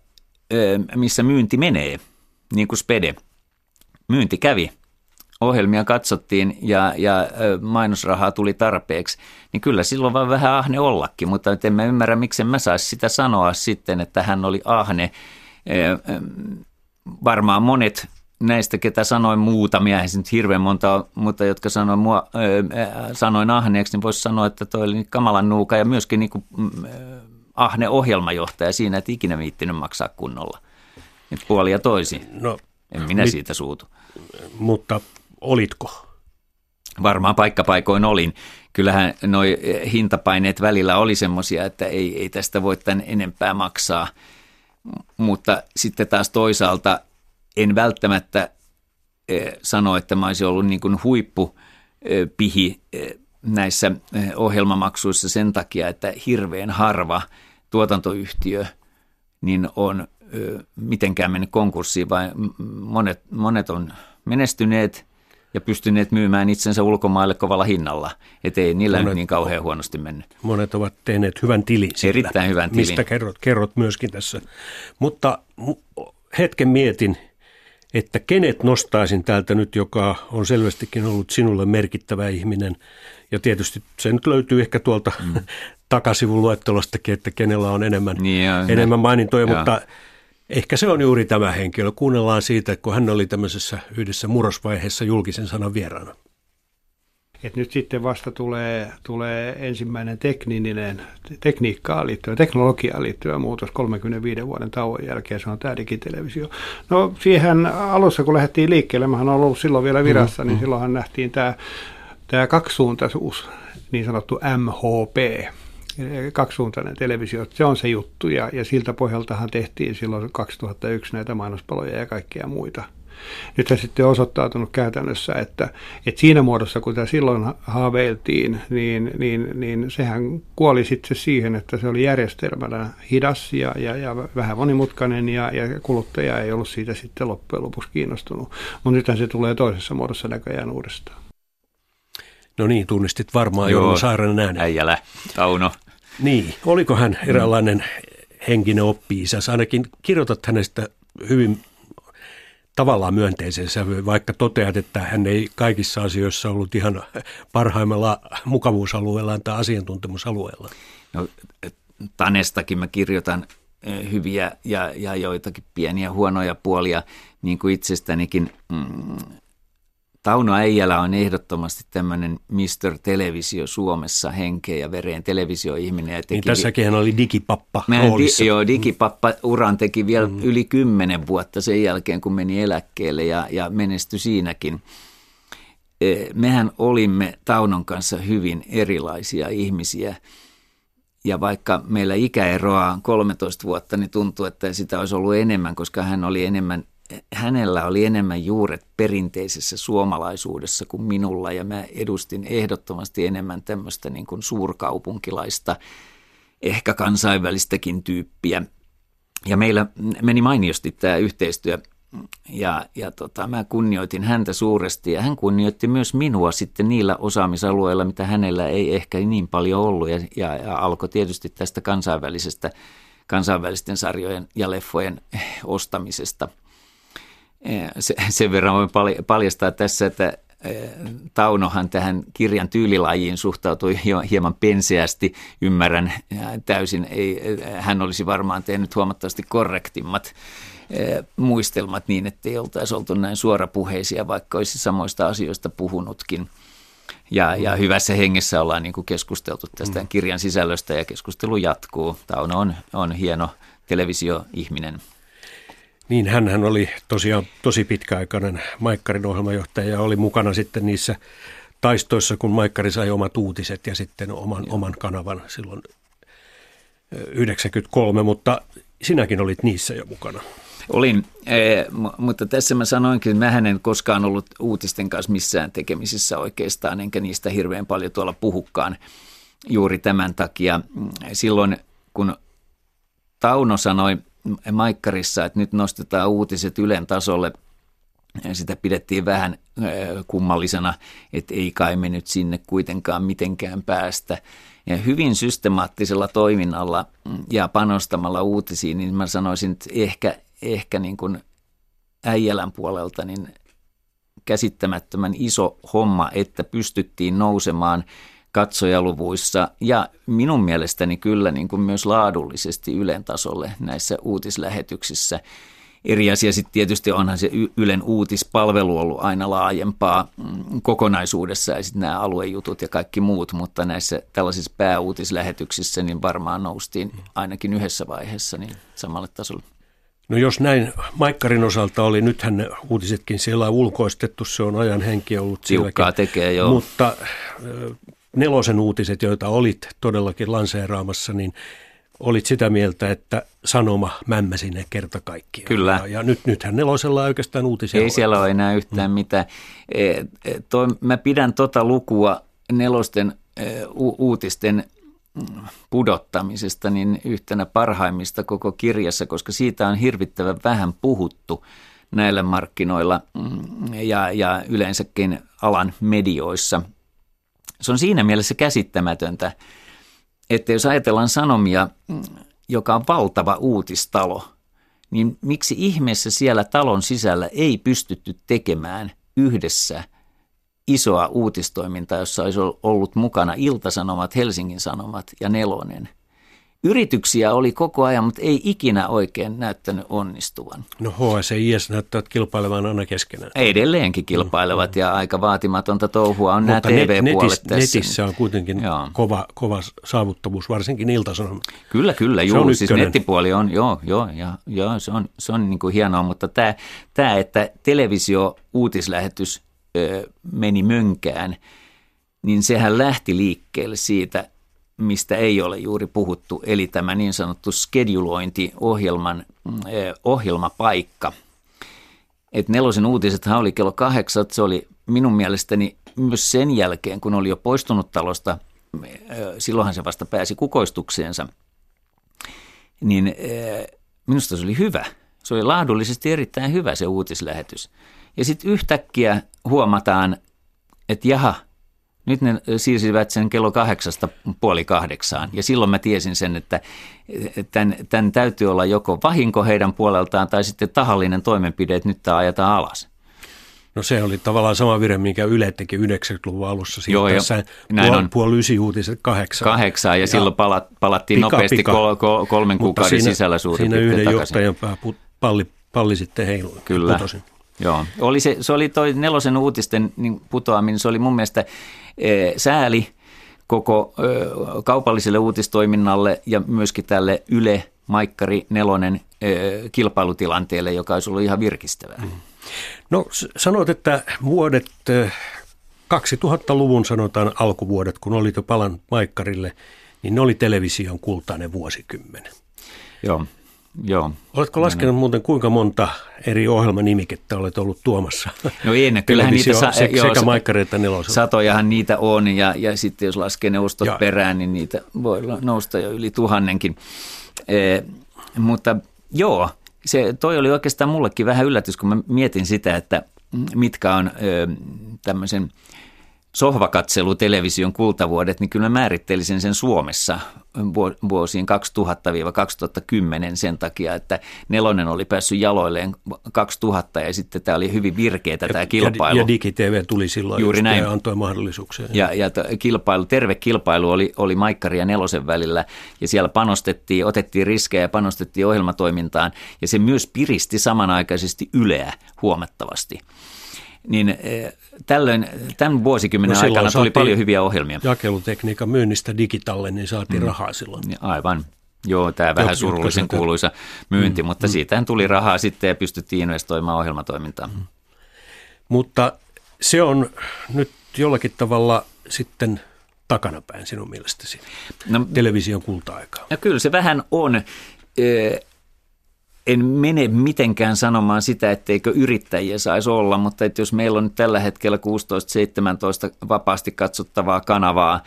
missä myynti menee, niin kuin Spede. Myynti kävi, ohjelmia katsottiin ja, ja mainosrahaa tuli tarpeeksi, niin kyllä silloin vaan vähän ahne ollakin, mutta en mä ymmärrä, miksi mä saisi sitä sanoa sitten, että hän oli ahne. Varmaan monet näistä, ketä sanoin muutamia, ei nyt hirveän monta, mutta jotka sanoin, mua, sanoin ahneeksi, niin voisi sanoa, että toi oli kamalan nuuka ja myöskin niin kuin, ahne ohjelmajohtaja siinä, että ikinä viittinyt maksaa kunnolla. Nyt puoli ja toisi. No, en minä mit, siitä suutu. Mutta olitko? Varmaan paikkapaikoin olin. Kyllähän noi hintapaineet välillä oli semmoisia, että ei, ei tästä voi tämän enempää maksaa. Mutta sitten taas toisaalta en välttämättä eh, sano, että mä olisin ollut niin kuin huippupihi eh, näissä eh, ohjelmamaksuissa sen takia, että hirveän harva tuotantoyhtiö niin on mitenkään mennyt konkurssiin, vai monet, monet on menestyneet ja pystyneet myymään itsensä ulkomaille kovalla hinnalla. Että ei niillä monet, nyt niin kauhean huonosti mennyt. Monet ovat tehneet hyvän tilin sillä, Erittäin hyvän tilin. Mistä kerrot, kerrot myöskin tässä. Mutta hetken mietin, että kenet nostaisin täältä nyt, joka on selvästikin ollut sinulle merkittävä ihminen – ja tietysti se nyt löytyy ehkä tuolta mm. takasivun luettelostakin, että kenellä on enemmän, niin on, enemmän mainintoja, ja. mutta ehkä se on juuri tämä henkilö. Kuunnellaan siitä, kun hän oli tämmöisessä yhdessä murrosvaiheessa julkisen sanan vieraana. Et nyt sitten vasta tulee, tulee ensimmäinen tekninen, tekniikkaan liittyvä, teknologiaan liittyvä muutos 35 vuoden tauon jälkeen, se on tämä digitelevisio. No siihen alussa, kun lähdettiin liikkeelle, mä on ollut silloin vielä virassa, mm, niin mm. silloinhan nähtiin tämä tämä kaksisuuntaisuus, niin sanottu MHP, kaksisuuntainen televisio, se on se juttu ja, ja siltä pohjaltahan tehtiin silloin 2001 näitä mainospaloja ja kaikkia muita. Nyt se sitten osoittautunut käytännössä, että, että siinä muodossa, kun tämä silloin haaveiltiin, niin, niin, niin sehän kuoli sitten siihen, että se oli järjestelmänä hidas ja, ja, ja vähän monimutkainen ja, ja kuluttaja ei ollut siitä sitten loppujen lopuksi kiinnostunut. Mutta nythän se tulee toisessa muodossa näköjään uudestaan. No niin, tunnistit varmaan Joo, Saaren äänen. Äijälä, Tauno. Niin, oliko hän eräänlainen henkinen oppi Ainakin kirjoitat hänestä hyvin tavallaan myönteisen sävyyn, vaikka toteat, että hän ei kaikissa asioissa ollut ihan parhaimmalla mukavuusalueellaan tai asiantuntemusalueella. No, Tanestakin mä kirjoitan eh, hyviä ja, ja joitakin pieniä huonoja puolia, niin kuin itsestänikin mm, Tauno Äijälä on ehdottomasti tämmöinen Mr. Televisio Suomessa henkeä ja vereen televisioihminen. Ja teki niin tässäkin hän oli digipappa di, Joo, digipappa uran teki vielä mm. yli kymmenen vuotta sen jälkeen, kun meni eläkkeelle ja, ja menestyi siinäkin. E, mehän olimme Taunon kanssa hyvin erilaisia ihmisiä. Ja vaikka meillä ikäeroa on 13 vuotta, niin tuntuu, että sitä olisi ollut enemmän, koska hän oli enemmän hänellä oli enemmän juuret perinteisessä suomalaisuudessa kuin minulla ja mä edustin ehdottomasti enemmän tämmöistä niin kuin suurkaupunkilaista, ehkä kansainvälistäkin tyyppiä. Ja meillä meni mainiosti tämä yhteistyö ja, ja tota, mä kunnioitin häntä suuresti ja hän kunnioitti myös minua sitten niillä osaamisalueilla, mitä hänellä ei ehkä niin paljon ollut ja, ja, ja alkoi tietysti tästä kansainvälisestä kansainvälisten sarjojen ja leffojen ostamisesta. Se, sen verran voin paljastaa tässä, että Taunohan tähän kirjan tyylilajiin suhtautui hieman penseästi, ymmärrän täysin. Ei, hän olisi varmaan tehnyt huomattavasti korrektimmat muistelmat niin, että ei oltaisi oltu näin suorapuheisia, vaikka olisi samoista asioista puhunutkin. Ja, ja mm. hyvässä hengessä ollaan niin kuin keskusteltu tästä mm. kirjan sisällöstä ja keskustelu jatkuu. Tauno on, on hieno televisioihminen. Niin, hän oli tosiaan tosi pitkäaikainen Maikkarin ohjelmajohtaja ja oli mukana sitten niissä taistoissa, kun Maikkari sai omat uutiset ja sitten oman, oman kanavan silloin 93, mutta sinäkin olit niissä jo mukana. Olin, eh, mutta tässä mä sanoinkin, että mä en koskaan ollut uutisten kanssa missään tekemisissä oikeastaan, enkä niistä hirveän paljon tuolla puhukkaan juuri tämän takia. Silloin kun Tauno sanoi Maikkarissa, että nyt nostetaan uutiset Ylen tasolle, sitä pidettiin vähän kummallisena, että ei kai me nyt sinne kuitenkaan mitenkään päästä. Ja hyvin systemaattisella toiminnalla ja panostamalla uutisiin, niin mä sanoisin, että ehkä ehkä niin kuin äijälän puolelta niin käsittämättömän iso homma, että pystyttiin nousemaan katsojaluvuissa ja minun mielestäni kyllä niin kuin myös laadullisesti Ylen tasolle näissä uutislähetyksissä. Eri asia sitten tietysti onhan se Ylen uutispalvelu ollut aina laajempaa mm, kokonaisuudessa ja sitten nämä aluejutut ja kaikki muut, mutta näissä tällaisissa pääuutislähetyksissä niin varmaan noustiin ainakin yhdessä vaiheessa niin samalle tasolle. No jos näin Maikkarin osalta oli, nythän ne uutisetkin siellä on ulkoistettu, se on ajan henki ollut Tiukkaa tekee, joo. Mutta nelosen uutiset, joita olit todellakin lanseeraamassa, niin olit sitä mieltä, että sanoma mämmäsi ne kerta kaikkiaan. Kyllä. Ja, ja nyt, nythän nelosella on oikeastaan uutisia. Ei ole. siellä ole enää yhtään mm. mitään. E, e, toi, mä pidän tota lukua nelosten e, u- uutisten pudottamisesta niin yhtenä parhaimmista koko kirjassa, koska siitä on hirvittävän vähän puhuttu näillä markkinoilla mm, ja, ja yleensäkin alan medioissa. Se on siinä mielessä käsittämätöntä, että jos ajatellaan Sanomia, joka on valtava uutistalo, niin miksi ihmeessä siellä talon sisällä ei pystytty tekemään yhdessä – isoa uutistoimintaa, jossa olisi ollut mukana Iltasanomat, Helsingin Sanomat ja Nelonen. Yrityksiä oli koko ajan, mutta ei ikinä oikein näyttänyt onnistuvan. No HS ja IS näyttävät kilpailevan aina keskenään. Edelleenkin kilpailevat mm. ja aika vaatimatonta touhua on mutta nämä TV-puolet netis, tässä. Netissä on kuitenkin kova, kova saavuttavuus, varsinkin Iltasanomat. Kyllä, kyllä. Juu, siis nettipuoli on, joo, joo, ja, joo se on, se on niin kuin hienoa, mutta tämä, tämä että televisio-uutislähetys – meni mönkään, niin sehän lähti liikkeelle siitä, mistä ei ole juuri puhuttu, eli tämä niin sanottu skedulointi-ohjelman ohjelmapaikka. Et nelosen uutisethan oli kello kahdeksan, se oli minun mielestäni myös sen jälkeen, kun oli jo poistunut talosta, silloinhan se vasta pääsi kukoistukseensa, niin minusta se oli hyvä. Se oli laadullisesti erittäin hyvä se uutislähetys. Ja sitten yhtäkkiä huomataan, että jaha, nyt ne siirsivät sen kello kahdeksasta puoli kahdeksaan. Ja silloin mä tiesin sen, että tämän, tämän täytyy olla joko vahinko heidän puoleltaan tai sitten tahallinen toimenpide, että nyt tämä ajetaan alas. No se oli tavallaan sama vire, minkä Yle teki 90-luvun alussa. Joo, jo, näin puol, on. Puoli ysi uutiset kahdeksaan. Kahdeksaan ja, ja silloin palat, palattiin pika, nopeasti pika. Kol, kol, kolmen kuukauden siinä, sisällä suurin Siinä yhden takaisin. johtajan palli, palli sitten heilui. Kyllä. Putosin. Joo, oli se, se oli toi nelosen uutisten niin putoaminen, se oli mun mielestä e, sääli koko e, kaupalliselle uutistoiminnalle ja myöskin tälle Yle, Maikkari, Nelonen e, kilpailutilanteelle, joka olisi ollut ihan virkistävää. Mm. No sanoit, että vuodet 2000-luvun sanotaan alkuvuodet, kun olit jo palan Maikkarille, niin ne oli television kultainen vuosikymmen. Joo. Joo. Oletko laskenut muuten kuinka monta eri ohjelmanimikettä olet ollut tuomassa? No ei, kyllähän niitä sa- se, joo, sekä Maikkari että nelosella. Satojahan niitä on ja, ja sitten jos laskee ne ostot ja. perään, niin niitä voi nousta jo yli tuhannenkin. E, mutta joo, se, toi oli oikeastaan mullekin vähän yllätys, kun mä mietin sitä, että mitkä on ö, tämmöisen sohvakatselu television kultavuodet, niin kyllä mä määrittelisin sen Suomessa vuosiin 2000-2010 sen takia, että nelonen oli päässyt jaloilleen 2000 ja sitten tämä oli hyvin virkeätä tämä kilpailu. Ja, ja DigiTV tuli silloin Juuri näin. ja antoi mahdollisuuksia. Ja, ja kilpailu, terve kilpailu oli, oli Maikkari ja nelosen välillä ja siellä panostettiin, otettiin riskejä ja panostettiin ohjelmatoimintaan ja se myös piristi samanaikaisesti Yleä huomattavasti niin eh, tällöin tämän vuosikymmenen no aikana tuli paljon hyviä ohjelmia. Jakelutekniikan myynnistä digitalle, niin saatiin mm. rahaa silloin. Aivan. Joo, tämä vähän surullisen kuuluisa myynti, mm, mutta mm. siitähän tuli rahaa sitten ja pystyttiin investoimaan ohjelmatoimintaan. Mm. Mutta se on nyt jollakin tavalla sitten takanapäin sinun mielestäsi, no, television kulta-aikaa. No kyllä se vähän on. En mene mitenkään sanomaan sitä, etteikö yrittäjiä saisi olla, mutta että jos meillä on nyt tällä hetkellä 16-17 vapaasti katsottavaa kanavaa,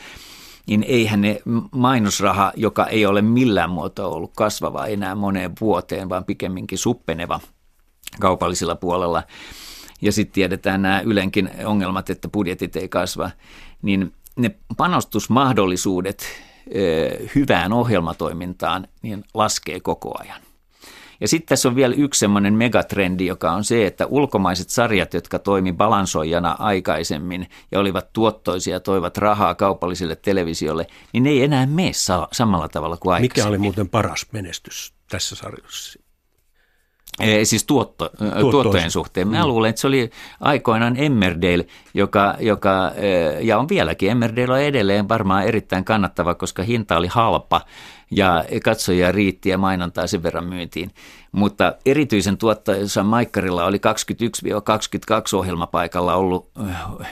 niin eihän ne mainosraha, joka ei ole millään muotoa ollut kasvava enää moneen vuoteen, vaan pikemminkin suppeneva kaupallisella puolella. Ja sitten tiedetään nämä Ylenkin ongelmat, että budjetit ei kasva, niin ne panostusmahdollisuudet hyvään ohjelmatoimintaan niin laskee koko ajan. Ja sitten tässä on vielä yksi semmoinen megatrendi, joka on se, että ulkomaiset sarjat, jotka toimi balansoijana aikaisemmin ja olivat tuottoisia, toivat rahaa kaupalliselle televisiolle, niin ne ei enää mene samalla tavalla kuin aikaisemmin. Mikä oli muuten paras menestys tässä sarjassa? Siis tuotto, tuottojen suhteen. Mä mm. luulen, että se oli aikoinaan Emmerdale, joka, joka, ja on vieläkin. Emmerdale on edelleen varmaan erittäin kannattava, koska hinta oli halpa ja katsojia riitti ja mainontaa sen verran myyntiin. Mutta erityisen tuottajansa Maikkarilla oli 21-22 ohjelmapaikalla ollut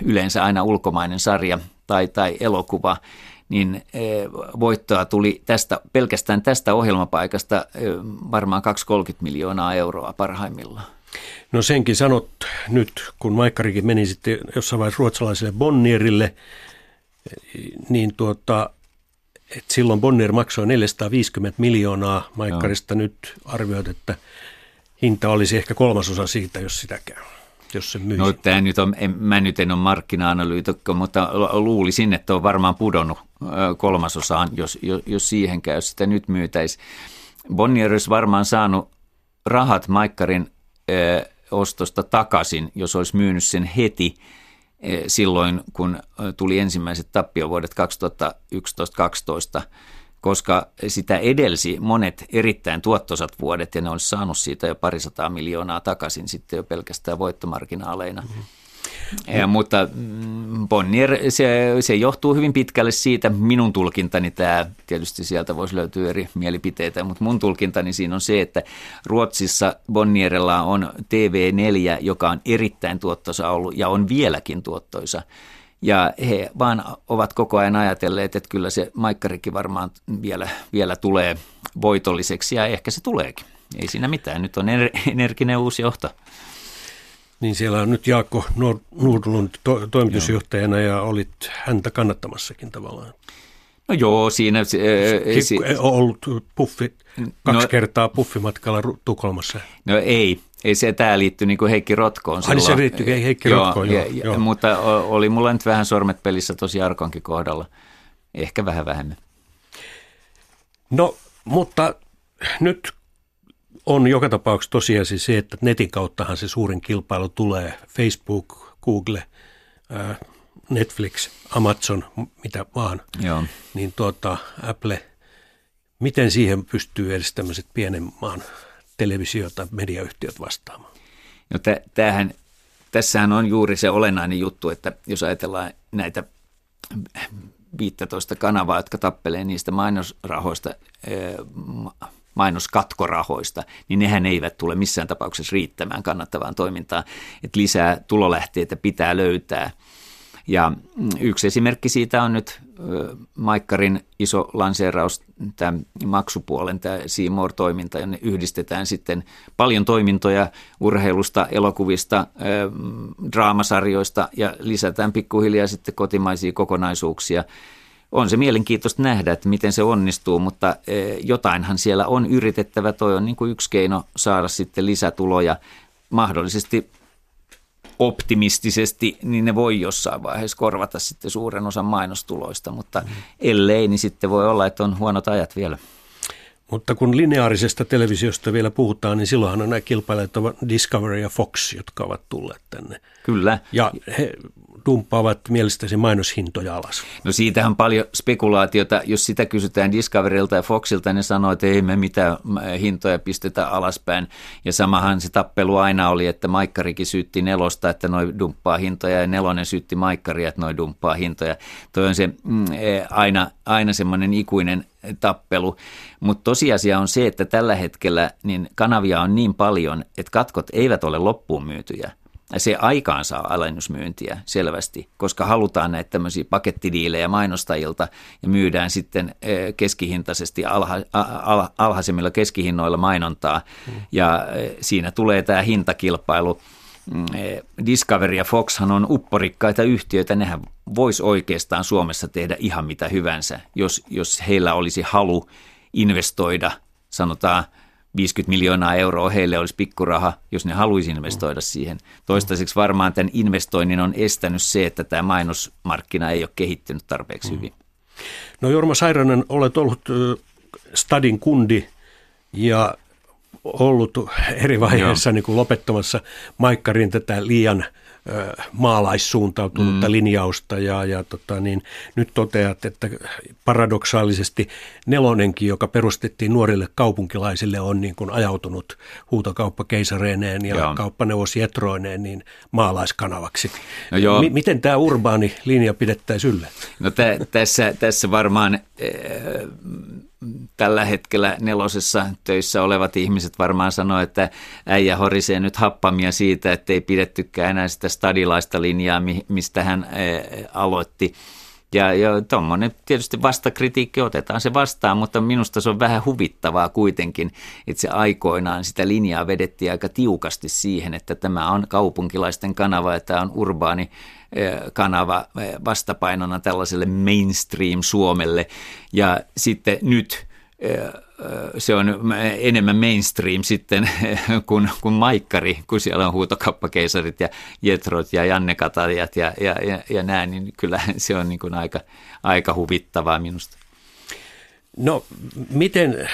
yleensä aina ulkomainen sarja tai, tai elokuva – niin eh, voittoa tuli tästä, pelkästään tästä ohjelmapaikasta eh, varmaan 2-30 miljoonaa euroa parhaimmillaan. No senkin sanot nyt, kun Maikkarikin meni sitten jossain vaiheessa ruotsalaiselle Bonnierille, niin tuota, että silloin Bonnier maksoi 450 miljoonaa Maikkarista. No. Nyt arvioit, että hinta olisi ehkä kolmasosa siitä, jos sitä käy jos se myisi? No tämä nyt on, en, mä nyt en ole markkina-analyytikko, mutta luulisin, että on varmaan pudonnut kolmasosaan, jos, jos, siihen käy sitä nyt myytäisi. Bonnier olisi varmaan saanut rahat Maikkarin ostosta takaisin, jos olisi myynyt sen heti silloin, kun tuli ensimmäiset tappiovuodet 2011-2012 koska sitä edelsi monet erittäin tuottosat vuodet ja ne olisi saanut siitä jo parisataa miljoonaa takaisin sitten jo pelkästään voittomarginaaleina. Mm-hmm. Ja, mutta mm, Bonnier, se, se johtuu hyvin pitkälle siitä, minun tulkintani tämä, tietysti sieltä voisi löytyä eri mielipiteitä, mutta mun tulkintani siinä on se, että Ruotsissa Bonnierella on TV4, joka on erittäin tuottoisa ollut ja on vieläkin tuottoisa. Ja he vaan ovat koko ajan ajatelleet, että kyllä se Maikkarikin varmaan vielä, vielä tulee voitolliseksi ja ehkä se tuleekin. Ei siinä mitään, nyt on energinen uusi johto. Niin siellä on nyt Jaakko Nordlund to- toimitusjohtajana ja olit häntä kannattamassakin tavallaan. No joo, siinä... Se, si- ollut puffi, kaksi no, kertaa puffimatkalla Tukholmassa. No ei, ei se tämä liittyy niin Heikki Rotkoon. Ai se liittyy Heikki joo, Rotkoon, joo, ja, joo. Mutta oli mulla nyt vähän sormet pelissä tosi Arkonkin kohdalla. Ehkä vähän vähemmän. No, mutta nyt on joka tapauksessa tosiasi se, että netin kauttahan se suurin kilpailu tulee. Facebook, Google, Netflix, Amazon, mitä vaan. Joo. Niin tuota, Apple, miten siihen pystyy edes tämmöiset pienen maan televisiota, mediayhtiöt vastaamaan? No tämähän, tässähän on juuri se olennainen juttu, että jos ajatellaan näitä 15 kanavaa, jotka tappelee niistä mainosrahoista, mainoskatkorahoista, niin nehän eivät tule missään tapauksessa riittämään kannattavaan toimintaan. Että lisää tulolähteitä pitää löytää – ja mm, yksi esimerkki siitä on nyt Maikkarin iso lanseeraus, tämä maksupuolen, tämä Seymour-toiminta, jonne yhdistetään sitten paljon toimintoja urheilusta, elokuvista, draamasarjoista ja lisätään pikkuhiljaa sitten kotimaisia kokonaisuuksia. On se mielenkiintoista nähdä, että miten se onnistuu, mutta jotainhan siellä on yritettävä. Toi on niin kuin yksi keino saada sitten lisätuloja mahdollisesti optimistisesti, niin ne voi jossain vaiheessa korvata sitten suuren osan mainostuloista, mutta ellei, niin sitten voi olla, että on huonot ajat vielä. Mutta kun lineaarisesta televisiosta vielä puhutaan, niin silloinhan on nämä kilpailijat ovat Discovery ja Fox, jotka ovat tulleet tänne. Kyllä. Ja he dumppaavat mielestäsi mainoshintoja alas. No siitähän on paljon spekulaatiota. Jos sitä kysytään Discoverilta ja Foxilta, ne sanoo, että ei me mitään hintoja pistetä alaspäin. Ja samahan se tappelu aina oli, että Maikkarikin syytti nelosta, että noi dumppaa hintoja, ja nelonen syytti Maikkaria, että noi dumppaa hintoja. Toi on se mm, e, aina, aina semmoinen ikuinen tappelu. Mutta tosiasia on se, että tällä hetkellä niin kanavia on niin paljon, että katkot eivät ole loppuun myytyjä – se aikaan saa alennusmyyntiä selvästi, koska halutaan näitä tämmöisiä pakettidiilejä mainostajilta ja myydään sitten eh, keskihintaisesti alha, al, alhaisemmilla keskihinnoilla mainontaa mm. ja eh, siinä tulee tämä hintakilpailu. Mm, eh, Discovery ja Foxhan on upporikkaita yhtiöitä, nehän vois oikeastaan Suomessa tehdä ihan mitä hyvänsä, jos, jos heillä olisi halu investoida, sanotaan – 50 miljoonaa euroa heille olisi pikkuraha, jos ne haluaisi investoida siihen. Toistaiseksi varmaan tämän investoinnin on estänyt se, että tämä mainosmarkkina ei ole kehittynyt tarpeeksi hyvin. No Jorma Sairanen, olet ollut Stadin kundi ja ollut eri vaiheessa niin kuin lopettamassa Maikkarin tätä liian – maalaissuuntautunutta mm. linjausta ja, ja tota, niin, nyt toteat, että paradoksaalisesti nelonenkin, joka perustettiin nuorille kaupunkilaisille, on niin kuin ajautunut huutokauppakeisareineen ja joo. kauppaneuvos Jetroineen niin maalaiskanavaksi. No joo. M- miten tämä urbaani linja pidettäisiin yllä? No t- tässä, tässä varmaan... Äh, tällä hetkellä nelosessa töissä olevat ihmiset varmaan sanoo, että äijä horisee nyt happamia siitä, että ei pidettykään enää sitä stadilaista linjaa, mistä hän aloitti. Ja, ja tuommoinen tietysti vastakritiikki otetaan se vastaan, mutta minusta se on vähän huvittavaa kuitenkin, että se aikoinaan sitä linjaa vedettiin aika tiukasti siihen, että tämä on kaupunkilaisten kanava ja tämä on urbaani kanava vastapainona tällaiselle mainstream Suomelle. Ja sitten nyt se on enemmän mainstream sitten kuin, kuin maikkari, kun siellä on huutokauppakeisarit ja Jetrot ja Janne Katajat ja, ja, ja, ja näin, niin kyllä se on niin kuin aika, aika huvittavaa minusta. No, miten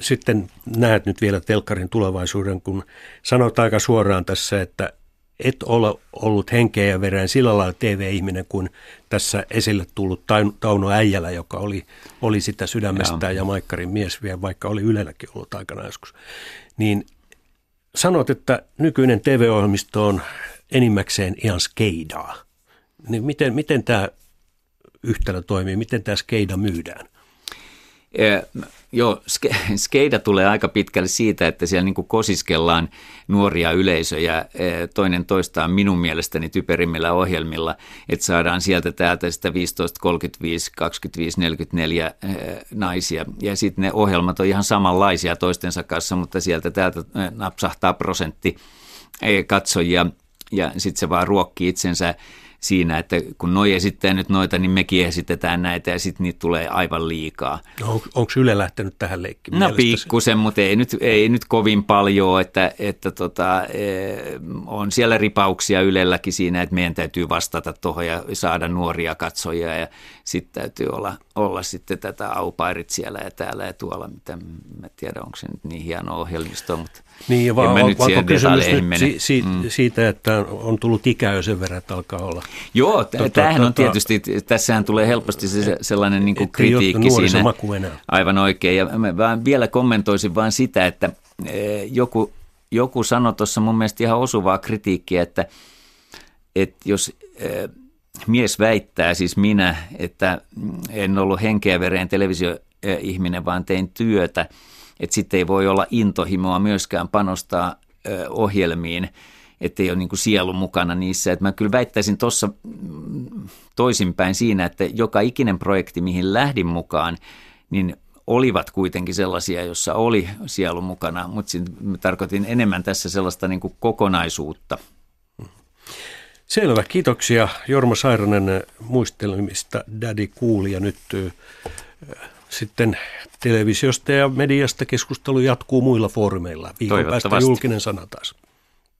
sitten näet nyt vielä telkkarin tulevaisuuden, kun sanot aika suoraan tässä, että et ole ollut henkeä ja vereen sillä lailla TV-ihminen kuin tässä esille tullut Tauno Äijälä, joka oli, oli sitä sydämestään ja Maikkarin mies vielä, vaikka oli Ylelläkin ollut aikana joskus. Niin sanot, että nykyinen TV-ohjelmisto on enimmäkseen ihan skeidaa. Niin miten, miten tämä yhtälö toimii, miten tämä skeida myydään? Joo, skeida tulee aika pitkälle siitä, että siellä niin kosiskellaan nuoria yleisöjä toinen toistaan minun mielestäni typerimmillä ohjelmilla, että saadaan sieltä täältä sitä 15, 35, 25, 44 naisia. Ja sitten ne ohjelmat on ihan samanlaisia toistensa kanssa, mutta sieltä täältä napsahtaa prosentti katsojia ja sitten se vaan ruokkii itsensä siinä, että kun noi esittää nyt noita, niin mekin esitetään näitä ja sitten niitä tulee aivan liikaa. No, onko Yle lähtenyt tähän leikkiin? No pikkusen, mutta ei nyt, ei nyt kovin paljon, että, että tota, e, on siellä ripauksia Ylelläkin siinä, että meidän täytyy vastata tuohon ja saada nuoria katsojia ja sitten täytyy olla, olla sitten tätä aupairit siellä ja täällä ja tuolla, mitä mä tiedän, onko se nyt niin hieno ohjelmisto, mutta niin, ja vaan, on, onko kysymys nyt si, si, mm. siitä, että on tullut ikää jo sen verran, että alkaa olla? Joo, tämähän on tietysti, tässähän tulee helposti se, sellainen niin kuin kritiikki siinä. Maku enää. Aivan oikein, ja mä vaan vielä kommentoisin vain sitä, että e, joku, joku sanoi tuossa mun mielestä ihan osuvaa kritiikkiä, että, että jos e, mies väittää, siis minä, että en ollut henkeä vereen televisioihminen, vaan tein työtä – että sitten ei voi olla intohimoa myöskään panostaa ohjelmiin, ettei ole niin kuin sielu mukana niissä. Et mä kyllä väittäisin tuossa mm, toisinpäin siinä, että joka ikinen projekti, mihin lähdin mukaan, niin olivat kuitenkin sellaisia, jossa oli sielu mukana, mutta tarkoitin enemmän tässä sellaista niin kuin kokonaisuutta. Selvä, kiitoksia Jorma Sairanen muistelemista Daddy Cool ja nyt sitten televisiosta ja mediasta keskustelu jatkuu muilla foorumeilla. Viikon päästä julkinen sana taas.